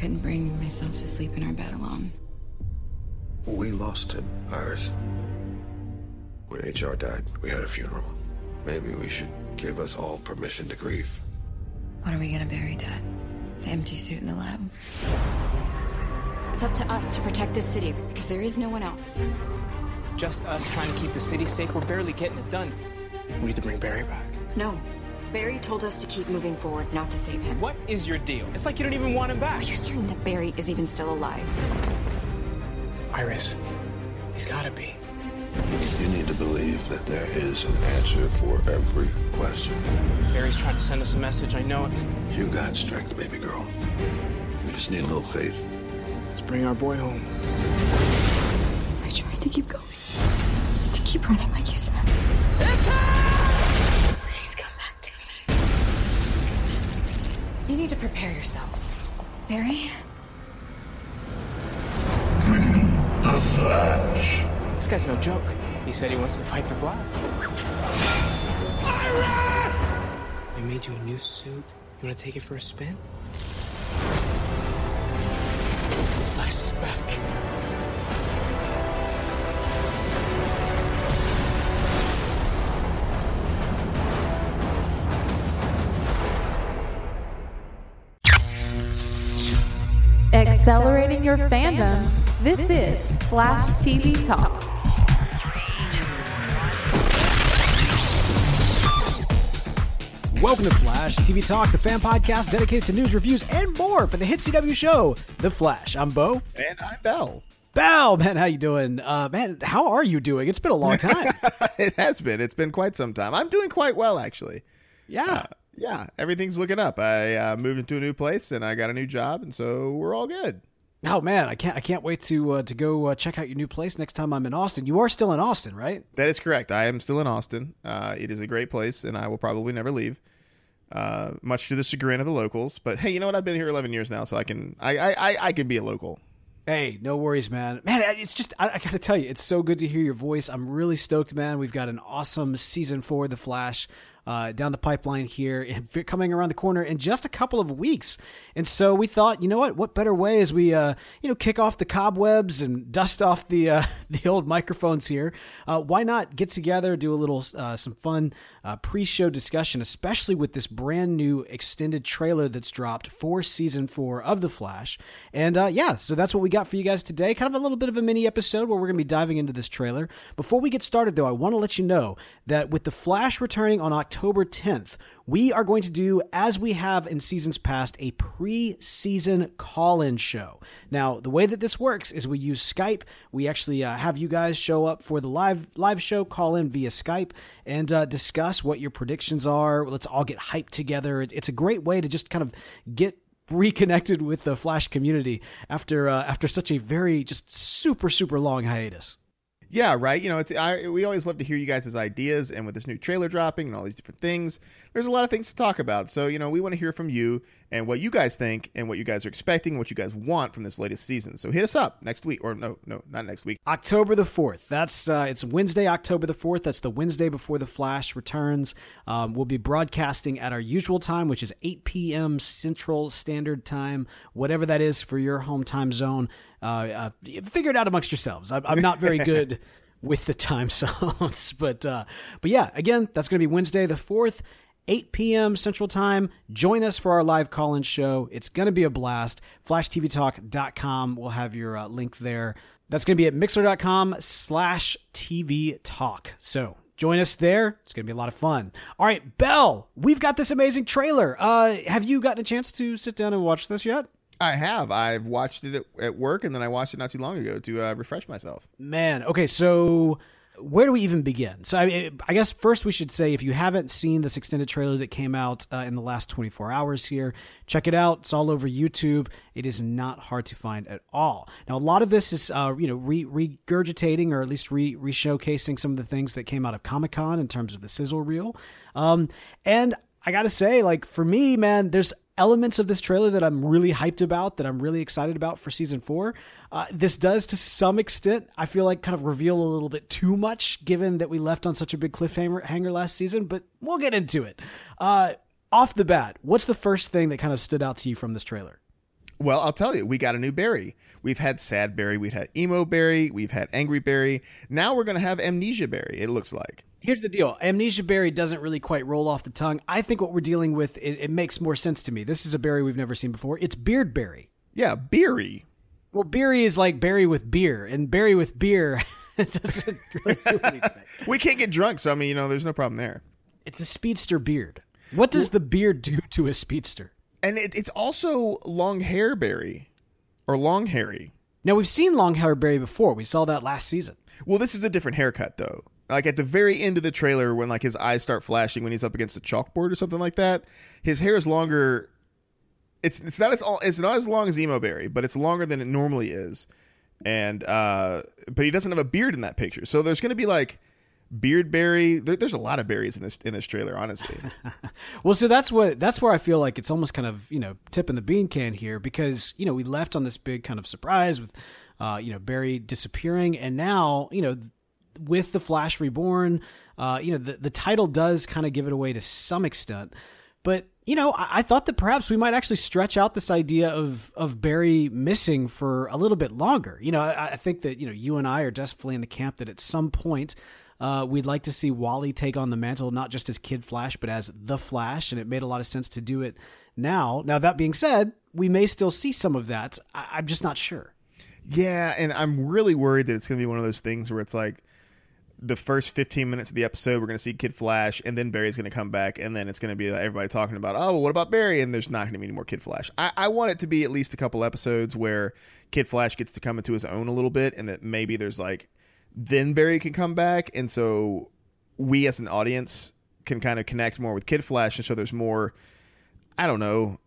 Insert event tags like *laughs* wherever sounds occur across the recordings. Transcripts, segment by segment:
I couldn't bring myself to sleep in our bed alone. We lost him, Iris. When HR died, we had a funeral. Maybe we should give us all permission to grieve. What are we gonna bury, Dad? The empty suit in the lab? It's up to us to protect this city because there is no one else. Just us trying to keep the city safe. We're barely getting it done. We need to bring Barry back. No. Barry told us to keep moving forward, not to save him. What is your deal? It's like you don't even want him back. Are you certain that Barry is even still alive? Iris, he's gotta be. You need to believe that there is an answer for every question. Barry's trying to send us a message. I know it. You got strength, baby girl. You just need a little faith. Let's bring our boy home. I tried to keep going. To keep running like you said. Please You need to prepare yourselves. Barry? The Flash. This guy's no joke. He said he wants to fight the Flash. I made you a new suit. You want to take it for a spin? Flash is back. Accelerating your fandom. This is Flash TV Talk. Welcome to Flash TV Talk, the fan podcast dedicated to news, reviews, and more for the hit CW show, The Flash. I'm Bo. And I'm Bell. Bell, man, how you doing? Uh, man, how are you doing? It's been a long time. *laughs* it has been. It's been quite some time. I'm doing quite well, actually. yeah. Uh, yeah, everything's looking up. I uh, moved into a new place and I got a new job, and so we're all good. Oh man, I can't I can't wait to uh, to go uh, check out your new place next time I'm in Austin. You are still in Austin, right? That is correct. I am still in Austin. Uh, it is a great place, and I will probably never leave. Uh, much to the chagrin of the locals, but hey, you know what? I've been here 11 years now, so I can I I, I, I can be a local. Hey, no worries, man. Man, it's just, I, I got to tell you, it's so good to hear your voice. I'm really stoked, man. We've got an awesome season four of The Flash uh, down the pipeline here, *laughs* coming around the corner in just a couple of weeks. And so we thought, you know what? What better way as we, uh, you know, kick off the cobwebs and *laughs* dust off the uh, *laughs* the old microphones here? Uh, why not get together, do a little, uh, some fun uh, pre-show discussion, especially with this brand new extended trailer that's dropped for season four of The Flash. And yeah, so that's what we got for you guys today. Kind of a little bit of a mini episode where we're going to be diving into this trailer. Before we get started, though, I want to let you know that with The Flash returning on October 10th, we are going to do, as we have in seasons past, a pre-season call-in show. Now, the way that this works is we use Skype. We actually uh, have you guys show up for the live live show, call in via Skype, and uh, discuss what your predictions are. Let's all get hyped together. It's a great way to just kind of get reconnected with the Flash community after uh, after such a very just super super long hiatus. Yeah, right. You know, it's I, we always love to hear you guys' ideas, and with this new trailer dropping and all these different things, there's a lot of things to talk about. So, you know, we want to hear from you and what you guys think, and what you guys are expecting, what you guys want from this latest season. So, hit us up next week, or no, no, not next week. October the fourth. That's uh, it's Wednesday, October the fourth. That's the Wednesday before the Flash returns. Um, we'll be broadcasting at our usual time, which is 8 p.m. Central Standard Time, whatever that is for your home time zone. Uh, uh, figure it out amongst yourselves. I'm, I'm not very *laughs* good with the time *laughs* zones, but uh, but yeah, again, that's going to be Wednesday the fourth. 8 p.m. Central Time. Join us for our live call in show. It's going to be a blast. FlashTVTalk.com. We'll have your uh, link there. That's going to be at mixlr.com slash TV Talk. So join us there. It's going to be a lot of fun. All right, Bell, we've got this amazing trailer. Uh, have you gotten a chance to sit down and watch this yet? I have. I've watched it at, at work, and then I watched it not too long ago to uh, refresh myself. Man, okay, so where do we even begin? So, I, I guess first we should say if you haven't seen this extended trailer that came out uh, in the last 24 hours here, check it out. It's all over YouTube. It is not hard to find at all. Now, a lot of this is, uh, you know, re- regurgitating or at least re showcasing some of the things that came out of Comic Con in terms of the sizzle reel. Um, and I got to say, like, for me, man, there's elements of this trailer that I'm really hyped about, that I'm really excited about for season four. Uh, this does, to some extent, I feel like kind of reveal a little bit too much, given that we left on such a big cliffhanger last season. But we'll get into it. Uh, off the bat, what's the first thing that kind of stood out to you from this trailer? Well, I'll tell you, we got a new Barry. We've had Sad Barry, we've had Emo Barry, we've had Angry Barry. Now we're going to have Amnesia Barry, it looks like. Here's the deal Amnesia berry doesn't really quite roll off the tongue. I think what we're dealing with, it, it makes more sense to me. This is a berry we've never seen before. It's Beard Barry. Yeah, Beery. Well, Beery is like berry with beer, and berry with beer *laughs* doesn't really do *laughs* anything. we can't get drunk, so I mean, you know, there's no problem there. It's a speedster beard. What does the beard do to a speedster? And it, it's also long hair Barry or long hairy. Now we've seen long hair Barry before. We saw that last season. Well, this is a different haircut though. Like at the very end of the trailer, when like his eyes start flashing when he's up against a chalkboard or something like that, his hair is longer. It's it's not as all it's not as long as emo Barry, but it's longer than it normally is, and uh, but he doesn't have a beard in that picture. So there's to be like beard berry. There, there's a lot of berries in this in this trailer, honestly. *laughs* well, so that's what that's where I feel like it's almost kind of you know tipping the bean can here because you know we left on this big kind of surprise with uh, you know Barry disappearing, and now you know with the Flash Reborn, uh, you know the the title does kind of give it away to some extent, but you know, I, I, thought that perhaps we might actually stretch out this idea of of Barry missing for a little bit longer. You know, I, I, think that you know you and I are definitely in the camp that at some point uh, we'd like to see Wally take on the mantle, not just as Kid Flash, but as the Flash, and it made a lot of sense to do it now. Now, that being said, we may still see some of that. I- I'm just not sure. Yeah, and I'm really worried that it's going to be one of those things where it's like the first 15 minutes of the episode, we're going to see Kid Flash, and then Barry's going to come back, and then it's going to be everybody talking about, oh, well, what about Barry? And there's not going to be any more Kid Flash. I-, I want it to be at least a couple episodes where Kid Flash gets to come into his own a little bit, and that maybe there's like then Barry can come back, and so we as an audience can kind of connect more with Kid Flash, and so there's more. I don't know,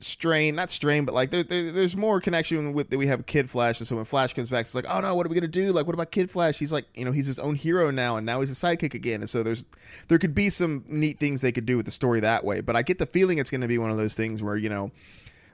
strain, not strain, but like there, there, there's more connection with that we have Kid Flash, and so when Flash comes back, it's like, oh no, what are we gonna do? Like, what about Kid Flash? He's like, you know, he's his own hero now, and now he's a sidekick again, and so there's there could be some neat things they could do with the story that way. But I get the feeling it's gonna be one of those things where you know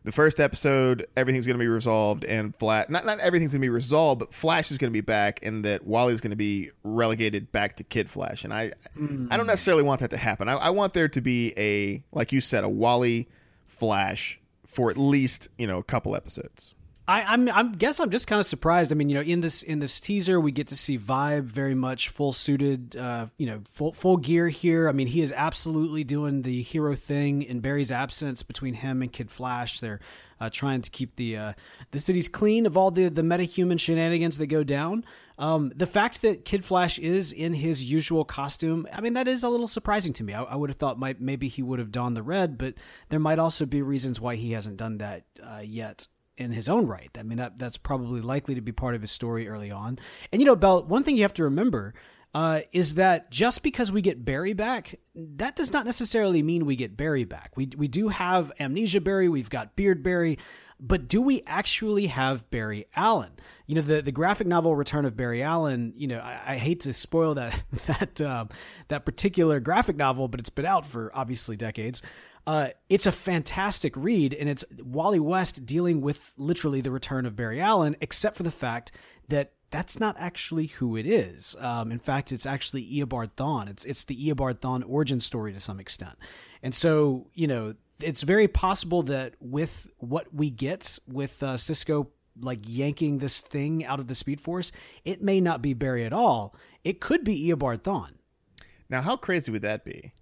the first episode, everything's going to be resolved, and flat. Not not everything's going to be resolved, but Flash is going to be back, and that Wally's going to be relegated back to Kid Flash. And I, mm. I don't necessarily want that to happen. I, I want there to be a, like you said, a Wally Flash for at least you know a couple episodes. I, I'm I'm guess I'm just kind of surprised. I mean, you know, in this in this teaser, we get to see Vibe very much full suited, uh, you know, full full gear here. I mean, he is absolutely doing the hero thing in Barry's absence. Between him and Kid Flash, they're uh, trying to keep the uh, the cities clean of all the the metahuman shenanigans that go down. Um, the fact that Kid Flash is in his usual costume, I mean, that is a little surprising to me. I, I would have thought might maybe he would have donned the red, but there might also be reasons why he hasn't done that uh, yet in his own right. I mean, that that's probably likely to be part of his story early on. And you know, Bell, one thing you have to remember uh, is that just because we get Barry back, that does not necessarily mean we get Barry back. We we do have Amnesia Barry, we've got Beard Barry, but do we actually have Barry Allen? You know, the, the graphic novel Return of Barry Allen. You know, I, I hate to spoil that *laughs* that uh, that particular graphic novel, but it's been out for obviously decades. Uh, it's a fantastic read, and it's Wally West dealing with literally the return of Barry Allen, except for the fact that that's not actually who it is. Um, in fact, it's actually Eobard Thawne. It's it's the Eobard Thawne origin story to some extent, and so you know it's very possible that with what we get with uh, Cisco like yanking this thing out of the Speed Force, it may not be Barry at all. It could be Eobard Thawne. Now, how crazy would that be?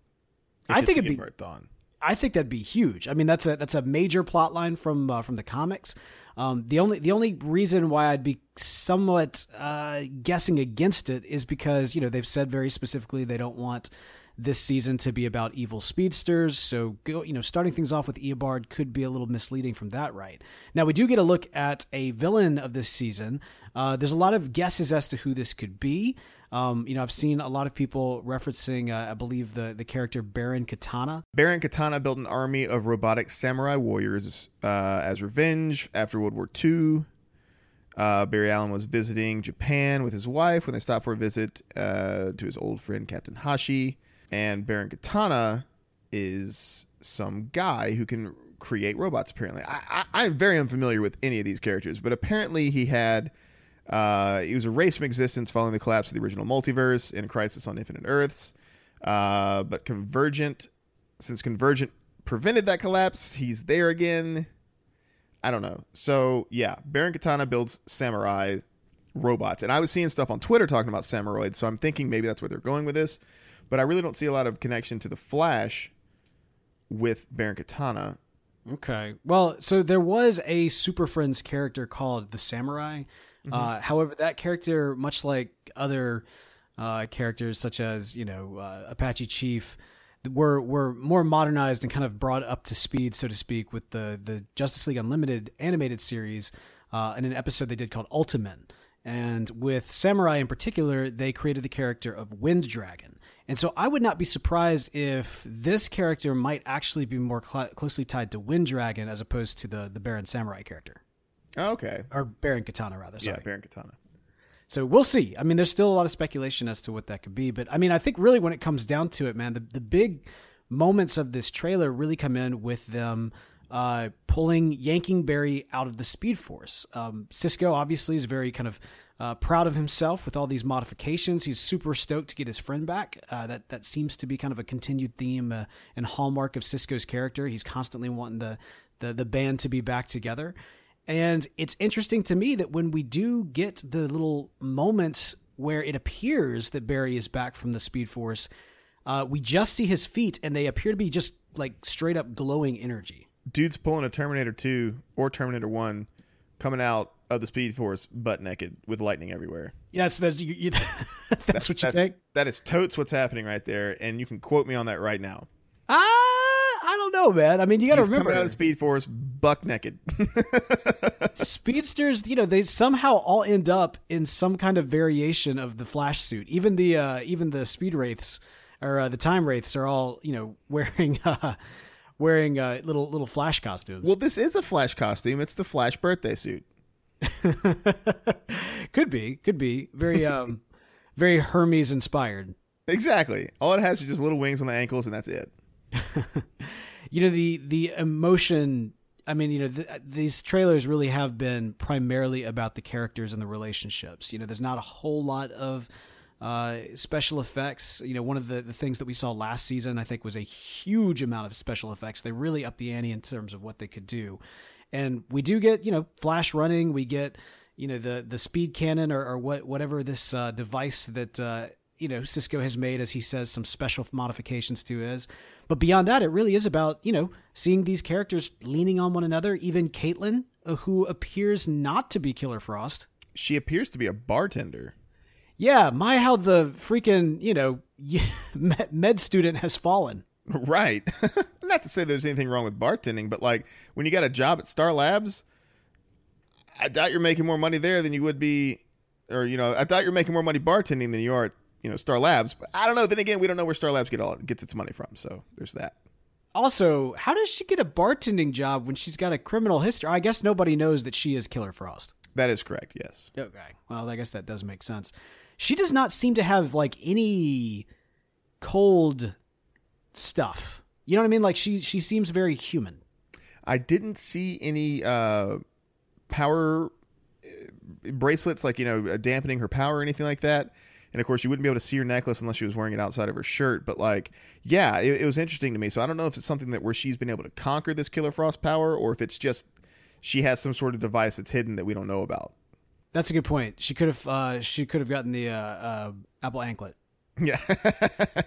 I think it'd be Thawne. I think that'd be huge. I mean, that's a that's a major plot line from uh, from the comics. Um, the only the only reason why I'd be somewhat uh, guessing against it is because you know they've said very specifically they don't want this season to be about evil speedsters. So, go, you know, starting things off with Eobard could be a little misleading from that right. Now, we do get a look at a villain of this season. Uh, there's a lot of guesses as to who this could be. Um, you know, I've seen a lot of people referencing, uh, I believe, the the character Baron Katana. Baron Katana built an army of robotic samurai warriors uh, as revenge after World War II. Uh, Barry Allen was visiting Japan with his wife when they stopped for a visit uh, to his old friend Captain Hashi. And Baron Katana is some guy who can create robots, apparently. I, I, I'm very unfamiliar with any of these characters, but apparently he had uh, he was erased from existence following the collapse of the original multiverse in Crisis on Infinite Earths. Uh, but Convergence, since Convergence prevented that collapse, he's there again. I don't know. So yeah, Baron Katana builds samurai robots, and I was seeing stuff on Twitter talking about samuroids, so I'm thinking maybe that's where they're going with this. But I really don't see a lot of connection to the Flash with Baron Katana. Okay. Well, so there was a Super Friends character called the Samurai. Mm-hmm. Uh, however, that character, much like other uh, characters such as you know uh, Apache Chief, were were more modernized and kind of brought up to speed, so to speak, with the the Justice League Unlimited animated series uh, in an episode they did called Ultimate. And with Samurai in particular, they created the character of Wind Dragon. And so I would not be surprised if this character might actually be more cl- closely tied to Wind Dragon as opposed to the the Baron Samurai character. Okay. Or Baron Katana, rather. Sorry. Yeah, Baron Katana. So we'll see. I mean, there's still a lot of speculation as to what that could be. But I mean, I think really when it comes down to it, man, the, the big moments of this trailer really come in with them uh, pulling, yanking Barry out of the Speed Force. Um, Cisco obviously is very kind of uh, proud of himself with all these modifications. He's super stoked to get his friend back. Uh, that that seems to be kind of a continued theme uh, and hallmark of Cisco's character. He's constantly wanting the the, the band to be back together. And it's interesting to me that when we do get the little moments where it appears that Barry is back from the Speed Force, uh, we just see his feet and they appear to be just like straight up glowing energy. Dude's pulling a Terminator 2 or Terminator 1 coming out of the Speed Force butt naked with lightning everywhere. Yes, that's, you, you, *laughs* that's, that's, what you that's, think? That is totes what's happening right there. And you can quote me on that right now. Ah! I don't know, man. I mean, you got to remember coming out of Speed Force buck naked. *laughs* Speedsters, you know, they somehow all end up in some kind of variation of the Flash suit. Even the uh, even the Speed Wraiths or uh, the Time Wraiths are all you know *laughs* wearing uh, wearing uh, little little Flash costumes. Well, this is a Flash costume. It's the Flash birthday suit. *laughs* could be, could be very um very Hermes inspired. Exactly. All it has is just little wings on the ankles, and that's it. You know the the emotion I mean, you know, th- these trailers really have been primarily about the characters and the relationships. You know, there's not a whole lot of uh, special effects. You know, one of the, the things that we saw last season, I think, was a huge amount of special effects. They really upped the ante in terms of what they could do. And we do get, you know, flash running. We get, you know, the the speed cannon or, or what whatever this uh, device that uh, you know Cisco has made, as he says, some special modifications to is. But beyond that, it really is about you know seeing these characters leaning on one another. Even Caitlin, uh, who appears not to be Killer Frost, she appears to be a bartender. Yeah, my how the freaking you know *laughs* med student has fallen. Right. *laughs* not to say there's anything wrong with bartending, but like when you got a job at Star Labs, I doubt you're making more money there than you would be, or you know, I doubt you're making more money bartending than you are you know Star Labs. But I don't know. Then again, we don't know where Star Labs get all gets its money from. So there's that. Also, how does she get a bartending job when she's got a criminal history? I guess nobody knows that she is Killer Frost. That is correct. Yes. Okay. Well, I guess that does make sense. She does not seem to have like any cold stuff. You know what I mean? Like she she seems very human. I didn't see any uh, power uh, bracelets, like you know, dampening her power or anything like that and of course you wouldn't be able to see her necklace unless she was wearing it outside of her shirt. But like yeah it, it was interesting to me. So i don't know if it's something that where she's been able to conquer this killer frost power or if it's just she has some sort of device that's hidden that we don't know about. That's a good point. She could have uh, she could have gotten the uh, uh, apple anklet. Yeah. *laughs*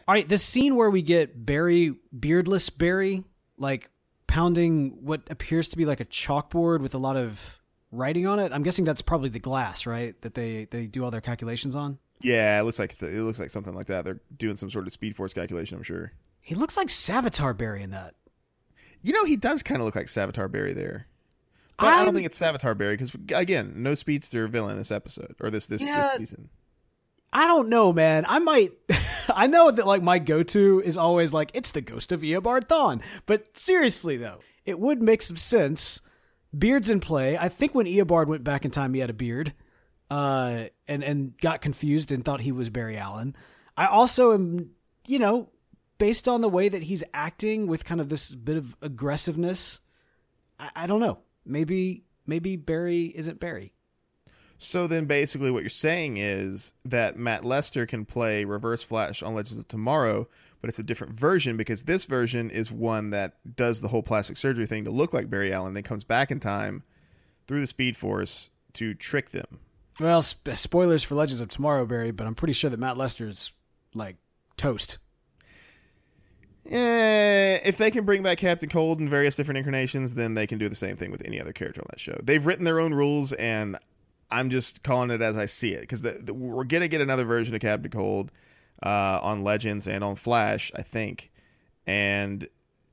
All right the scene where we get barry beardless barry like pounding what appears to be like a chalkboard with a lot of writing on it. I'm guessing that's probably the glass right that they they do all their calculations on Yeah, it looks like th- it looks like something like that. They're doing some sort of Speed Force calculation. I'm sure. He looks like Savitar Barry in that. You know, he does kind of look like Savitar Barry there. But I I'm- don't think it's Savitar Barry because again, no speedster villain this episode or this this, Yeah. this season. I don't know, man. I might. *laughs* I know that like my go-to is always like it's the ghost of Eobard Thawne, but seriously though, it would make some sense. Beards in play. I think when Eobard went back in time, he had a beard, uh, and and got confused and thought he was Barry Allen. I also am, you know, based on the way that he's acting with kind of this bit of aggressiveness. I, I don't know. Maybe maybe Barry isn't Barry. So then, basically, what you're saying is that Matt Letscher can play Reverse Flash on Legends of Tomorrow, but it's a different version because this version is one that does the whole plastic surgery thing to look like Barry Allen, then comes back in time through the Speed Force to trick them. Well, sp- spoilers for Legends of Tomorrow, Barry, but I'm pretty sure that Matt Letscher's like toast. Eh, if they can bring back Captain Cold in various different incarnations, then they can do the same thing with any other character on that show. They've written their own rules, and I'm just calling it as I see it because we're gonna get another version of Captain Cold uh, on Legends and on Flash, I think. And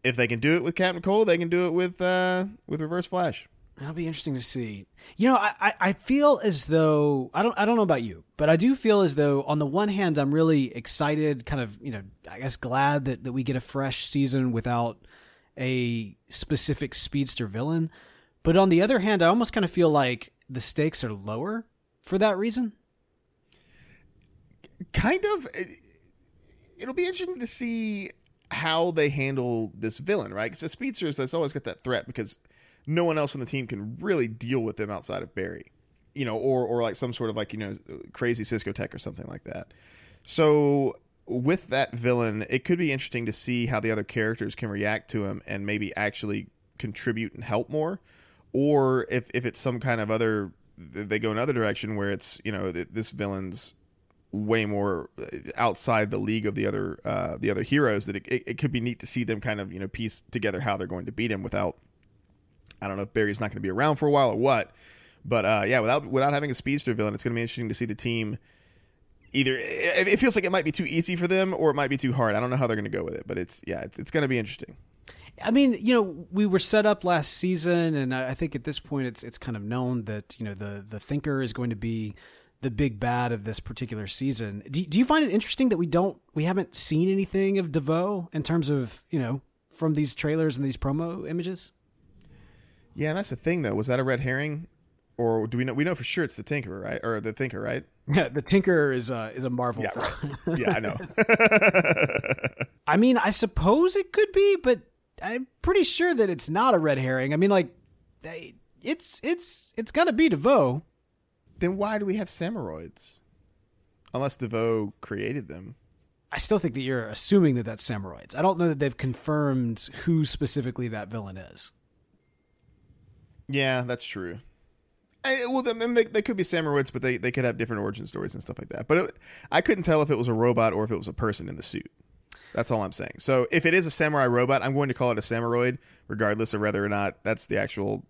if they can do it with Captain Cold, they can do it with uh, with Reverse Flash. It'll be interesting to see. You know, I, I, feel as though I don't I don't know about you, but I do feel as though on the one hand I'm really excited, kind of you know I guess glad that, that we get a fresh season without a specific speedster villain, but on the other hand I almost kind of feel like the stakes are lower for that reason. kind of it- it'll be interesting to see how they handle this villain right because the speedsters that's always got that threat because no one else on the team can really deal with them outside of barry you know or or like some sort of like you know crazy cisco tech or something like that. So with that villain it could be interesting to see how the other characters can react to him and maybe actually contribute and help more or if if it's some kind of other they go another direction where it's you know this villain's way more uh, outside the league of the other uh, the other heroes that it, it, it could be neat to see them kind of you know piece together how they're going to beat him without I don't know if Barry's not going to be around for a while or what but uh, yeah without without having a speedster villain it's going to be interesting to see the team either it, it feels like it might be too easy for them or it might be too hard I don't know how they're going to go with it but it's yeah it's, it's going to be interesting I mean, you know, we were set up last season, and I think at this point it's it's kind of known that you know the the thinker is going to be the big bad of this particular season. Do, do you find it interesting that we don't we haven't seen anything of DeVoe in terms of you know from these trailers and these promo images? Yeah and that's the thing though was that a red herring or do we know we know for sure it's the tinker right or the thinker right Yeah, the Tinker is a is a Marvel. yeah right. *laughs* yeah I know *laughs* *laughs* I mean, I suppose it could be, but I'm pretty sure that it's not a red herring. I mean, like, they- it's it's it's gonna be DeVoe. then why do we have samuroids? Unless DeVoe created them. I still think that you're assuming that that's Samuroids. I don't know that they've confirmed who specifically that villain is. Yeah, that's true. I, well, they, they could be samuroids, but they, they could have different origin stories and stuff like that. But it, I couldn't tell if it was a robot or if it was a person in the suit. That's all I'm saying. So if it is a samurai robot, I'm going to call it a samuroid, regardless of whether or not that's the actual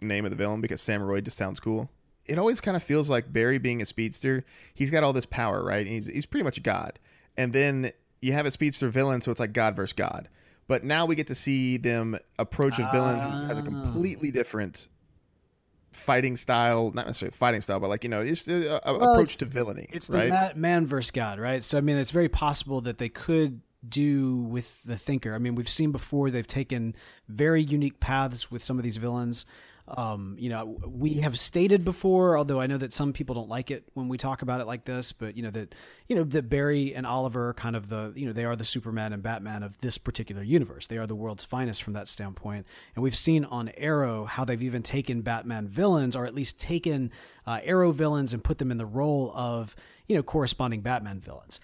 name of the villain, because samuroid just sounds cool. It always kind of feels like Barry being a speedster, he's got all this power, right? And he's he's pretty much a god. And then you have a speedster villain, so it's like god versus god. But now we get to see them approach a villain who has a ah. completely different fighting style, not necessarily fighting style, but like you know, it's a, a Well, approach it's- to villainy, It's right? the man, man versus God, right? So I mean, it's very possible that they could do with the Thinker. I mean, we've seen before they've taken very unique paths with some of these villains. Um, you know, we have stated before, although I know that some people don't like it when we talk about it like this, but you know that you know that Barry and Oliver are kind of the you know they are the Superman and Batman of this particular universe. They are the world's finest from that standpoint. And we've seen on Arrow how they've even taken Batman villains, or at least taken uh, Arrow villains, and put them in the role of you know corresponding Batman villains.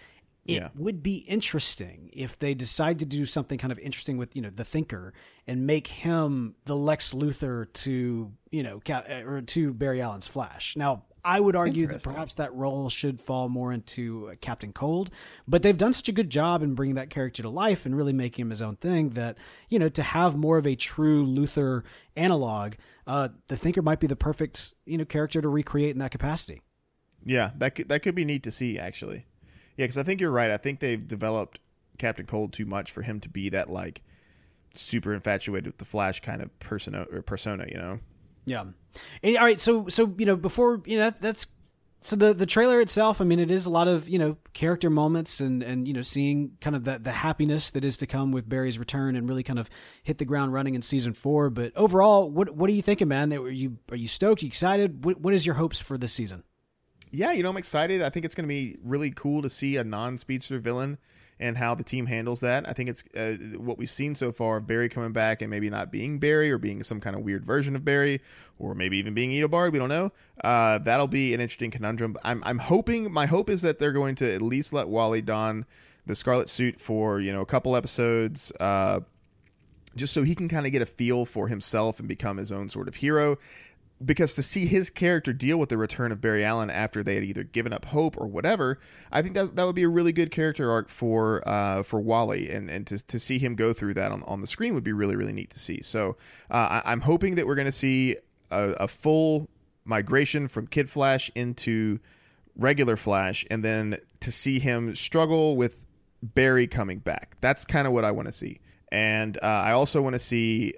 It Yeah. would be interesting if they decide to do something kind of interesting with you know the Thinker and make him the Lex Luthor to you know or to Barry Allen's Flash. Now, I would argue that perhaps that role should fall more into uh, Captain Cold, but they've done such a good job in bringing that character to life and really making him his own thing that you know to have more of a true Luthor analog, uh, the Thinker might be the perfect you know character to recreate in that capacity. Yeah, that could that could be neat to see actually. Yeah, because I think you're right. I think they've developed Captain Cold too much for him to be that like super infatuated with the Flash kind of persona or persona. You know. Yeah. And, all right. So so you know before you know that, that's so the the trailer itself. I mean, it is a lot of you know character moments and and you know seeing kind of the the happiness that is to come with Barry's return and really kind of hit the ground running in season four. But overall, what what are you thinking, man? Are you are you stoked? Are you excited? What what is your hopes for this season? Yeah, you know, I'm excited. I think it's going to be really cool to see a non-speedster villain and how the team handles that. I think it's uh, what we've seen so far of Barry coming back and maybe not being Barry or being some kind of weird version of Barry or maybe even being Eobard. We don't know. Uh, that'll be an interesting conundrum. I'm, I'm hoping, my hope is that they're going to at least let Wally don the Scarlet suit for, you know, a couple episodes. Uh, just so he can kind of get a feel for himself and become his own sort of hero because to see his character deal with the return of Barry Allen after they had either given up hope or whatever, I think that that would be a really good character arc for uh, for Wally, and and to, to see him go through that on, on the screen would be really really neat to see. So uh, I, am hoping that we're going to see a, a full migration from Kid Flash into regular Flash, and then to see him struggle with Barry coming back. That's kind of what I want to see. And uh, I also want to see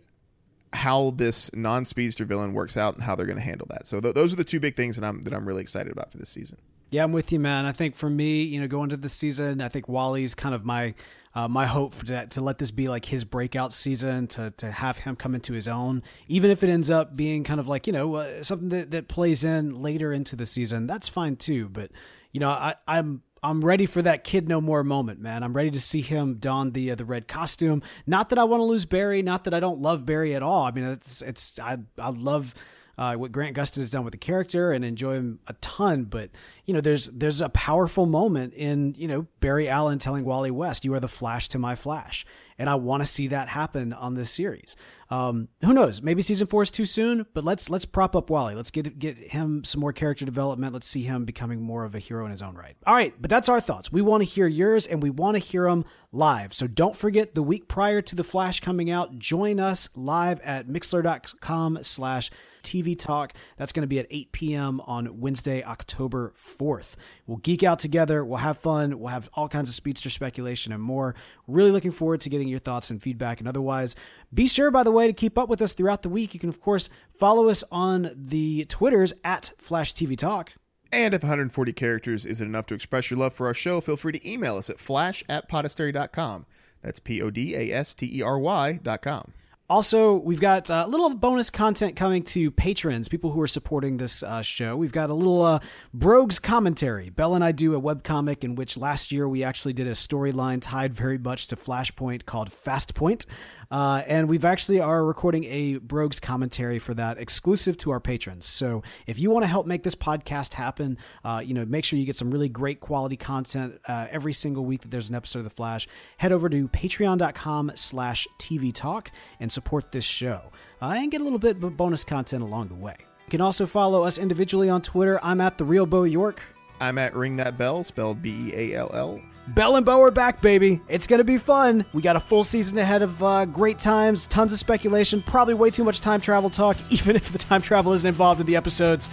how this non-speedster villain works out and how they're going to handle that. So th- those are the two big things that I'm that I'm really excited about for this season. Yeah, I'm with you, man. I think for me, you know, going into the season, I think Wally's kind of my uh, my hope that to let this be like his breakout season to to have him come into his own, even if it ends up being kind of like you know uh, something that that plays in later into the season. That's fine too. But you know, I, I'm I'm ready for that kid no more moment, man. I'm ready to see him don the uh, the red costume. Not that I want to lose Barry, not that I don't love Barry at all. I mean, it's it's I I love uh, what Grant Gustin has done with the character and enjoy him a ton. But you know, there's there's a powerful moment in you know Barry Allen telling Wally West, "You are the Flash to my Flash," and I want to see that happen on this series. Um, who knows? Maybe season four is too soon, but let's let's prop up Wally. Let's get get him some more character development. Let's see him becoming more of a hero in his own right. All right, but that's our thoughts. We want to hear yours, and we want to hear them live. So don't forget the week prior to the Flash coming out, join us live at mixlr.com/slash TV Talk. That's going to be at 8 p.m. on Wednesday, October 4th. We'll geek out together. We'll have fun. We'll have all kinds of speedster speculation and more. Really looking forward to getting your thoughts and feedback. And otherwise, be sure, by the way, to keep up with us throughout the week. You can, of course, follow us on the Twitters at Flash TV Talk. And if 140 characters isn't enough to express your love for our show, feel free to email us at flash at podastery.com. That's P O D A S T E R Y.com. Also, we've got a uh, little bonus content coming to patrons, people who are supporting this uh, show. We've got a little uh, Brogues commentary. Bell and I do a webcomic in which last year we actually did a storyline tied very much to Flashpoint called Fast Point. Uh, and we've actually are recording a Brogues commentary for that exclusive to our patrons. So if you want to help make this podcast happen, uh, you know, make sure you get some really great quality content uh, every single week that there's an episode of The Flash. Head over to patreon.com slash TV Talk and support this show uh, and get a little bit of bonus content along the way. You can also follow us individually on Twitter. I'm at The Real Bo York. I'm at Ring That Bell, spelled B E A L L. Bell and Bo are back, baby. It's going to be fun. We got a full season ahead of uh, great times, tons of speculation, probably way too much time travel talk, *laughs* even if the time travel isn't involved in the episodes.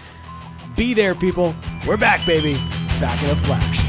Be there, people. We're back, baby. Back in a flash.